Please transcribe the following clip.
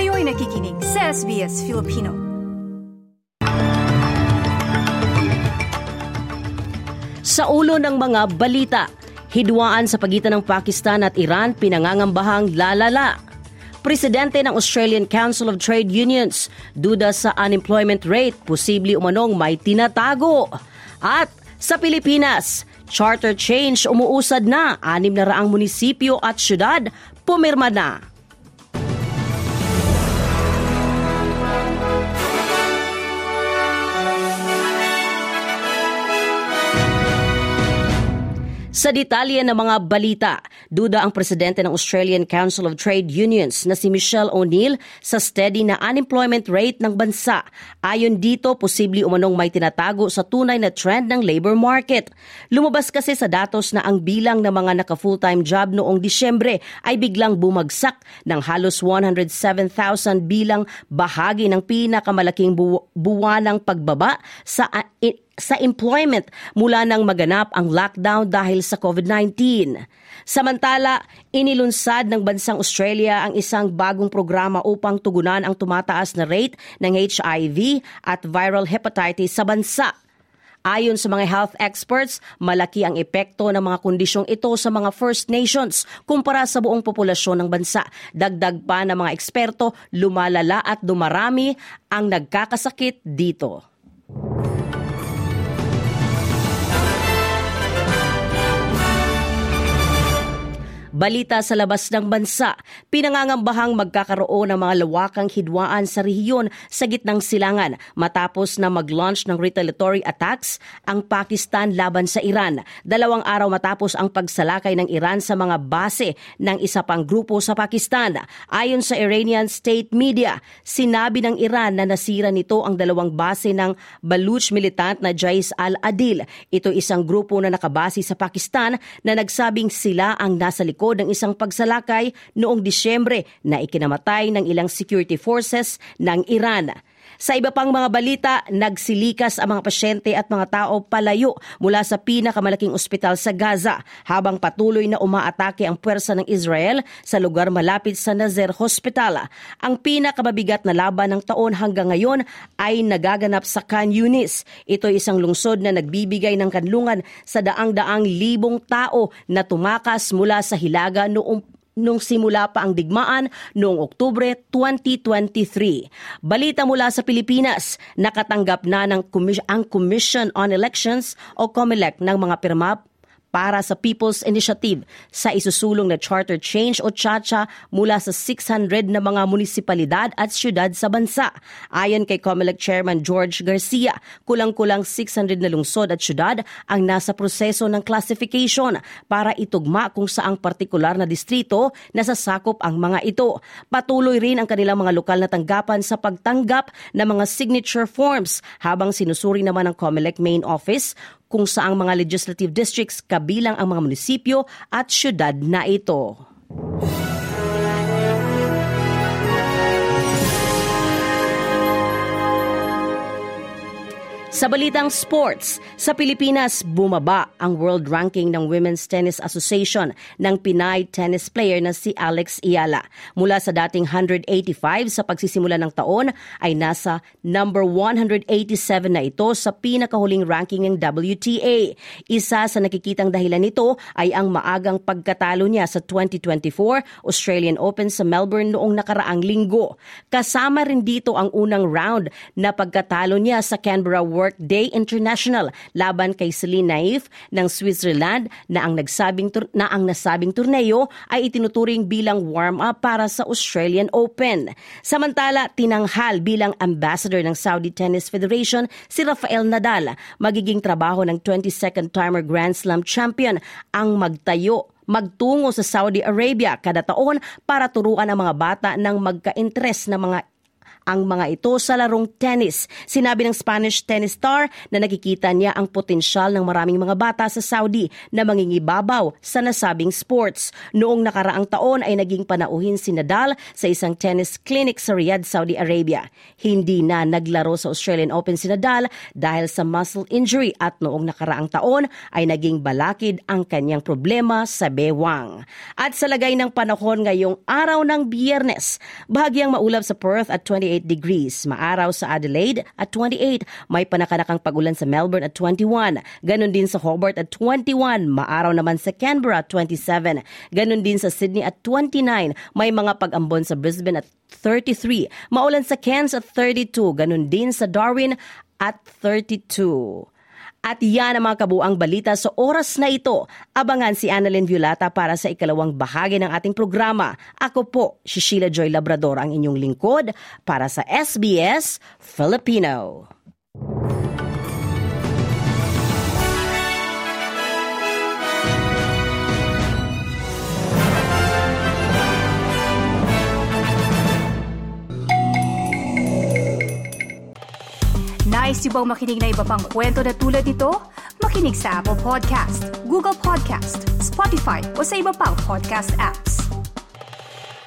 Kayo'y nakikinig sa SBS Filipino. Sa ulo ng mga balita, hidwaan sa pagitan ng Pakistan at Iran pinangangambahang lalala. Presidente ng Australian Council of Trade Unions, duda sa unemployment rate, posible umanong may tinatago. At sa Pilipinas, charter change umuusad na, anim na raang munisipyo at syudad pumirma na. Sa detalye ng mga balita, duda ang presidente ng Australian Council of Trade Unions na si Michelle O'Neill sa steady na unemployment rate ng bansa. Ayon dito, posibleng umanong may tinatago sa tunay na trend ng labor market. Lumabas kasi sa datos na ang bilang ng mga naka-full-time job noong Disyembre ay biglang bumagsak ng halos 107,000 bilang bahagi ng pinakamalaking bu- buwanang pagbaba sa sa employment mula nang maganap ang lockdown dahil sa COVID-19. Samantala, inilunsad ng bansang Australia ang isang bagong programa upang tugunan ang tumataas na rate ng HIV at viral hepatitis sa bansa. Ayon sa mga health experts, malaki ang epekto ng mga kondisyong ito sa mga First Nations kumpara sa buong populasyon ng bansa. Dagdag pa ng mga eksperto, lumalala at dumarami ang nagkakasakit dito. Balita sa labas ng bansa, pinangangambahang magkakaroon ng mga lawakang hidwaan sa rehiyon sa gitnang silangan matapos na mag-launch ng retaliatory attacks ang Pakistan laban sa Iran. Dalawang araw matapos ang pagsalakay ng Iran sa mga base ng isa pang grupo sa Pakistan. Ayon sa Iranian state media, sinabi ng Iran na nasira nito ang dalawang base ng Baluch militant na Jais al-Adil. Ito isang grupo na nakabase sa Pakistan na nagsabing sila ang nasa likod ng isang pagsalakay noong Disyembre na ikinamatay ng ilang security forces ng Iran. Sa iba pang mga balita, nagsilikas ang mga pasyente at mga tao palayo mula sa pinakamalaking ospital sa Gaza habang patuloy na umaatake ang puwersa ng Israel sa lugar malapit sa Nazer Hospital. Ang pinakamabigat na laban ng taon hanggang ngayon ay nagaganap sa Khan Yunis. Ito ay isang lungsod na nagbibigay ng kanlungan sa daang-daang libong tao na tumakas mula sa hilaga noong nung simula pa ang digmaan noong Oktubre 2023. Balita mula sa Pilipinas, nakatanggap na ng ang Commission on Elections o COMELEC ng mga pirma para sa People's Initiative sa isusulong na charter change o CHACHA mula sa 600 na mga munisipalidad at syudad sa bansa. Ayon kay COMELEC Chairman George Garcia, kulang-kulang 600 na lungsod at syudad ang nasa proseso ng classification para itugma kung saang partikular na distrito na sasakop ang mga ito. Patuloy rin ang kanilang mga lokal na tanggapan sa pagtanggap ng mga signature forms habang sinusuri naman ng COMELEC main office kung saang mga legislative districts kabilang ang mga munisipyo at syudad na ito. Sa balitang sports, sa Pilipinas bumaba ang world ranking ng Women's Tennis Association ng Pinay tennis player na si Alex Iala. Mula sa dating 185 sa pagsisimula ng taon ay nasa number 187 na ito sa pinakahuling ranking ng WTA. Isa sa nakikitang dahilan nito ay ang maagang pagkatalo niya sa 2024 Australian Open sa Melbourne noong nakaraang linggo. Kasama rin dito ang unang round na pagkatalo niya sa Canberra World Workday International laban kay Celine Naif ng Switzerland na ang nagsabing na ang nasabing turneyo ay itinuturing bilang warm-up para sa Australian Open. Samantala, tinanghal bilang ambassador ng Saudi Tennis Federation si Rafael Nadal. Magiging trabaho ng 22nd timer Grand Slam champion ang magtayo magtungo sa Saudi Arabia kada taon para turuan ang mga bata ng magka-interest na mga ang mga ito sa larong tennis. Sinabi ng Spanish tennis star na nakikita niya ang potensyal ng maraming mga bata sa Saudi na mangingibabaw sa nasabing sports. Noong nakaraang taon ay naging panauhin si Nadal sa isang tennis clinic sa Riyadh, Saudi Arabia. Hindi na naglaro sa Australian Open si Nadal dahil sa muscle injury at noong nakaraang taon ay naging balakid ang kanyang problema sa bewang. At sa lagay ng panahon ngayong araw ng biyernes, bahagyang maulap sa Perth at 28 28 degrees. Maaraw sa Adelaide at 28. May panakanakang pagulan sa Melbourne at 21. Ganon din sa Hobart at 21. Maaraw naman sa Canberra at 27. Ganon din sa Sydney at 29. May mga pag-ambon sa Brisbane at 33. Maulan sa Cairns at 32. Ganon din sa Darwin at 32. At yan ang mga kabuang balita sa oras na ito. Abangan si Annalyn Violata para sa ikalawang bahagi ng ating programa. Ako po, si Sheila Joy Labrador, ang inyong lingkod para sa SBS Filipino. Nice yung bang makinig na iba pang kwento na tulad ito? Makinig sa Apple Podcast, Google Podcast, Spotify o sa iba pang podcast apps.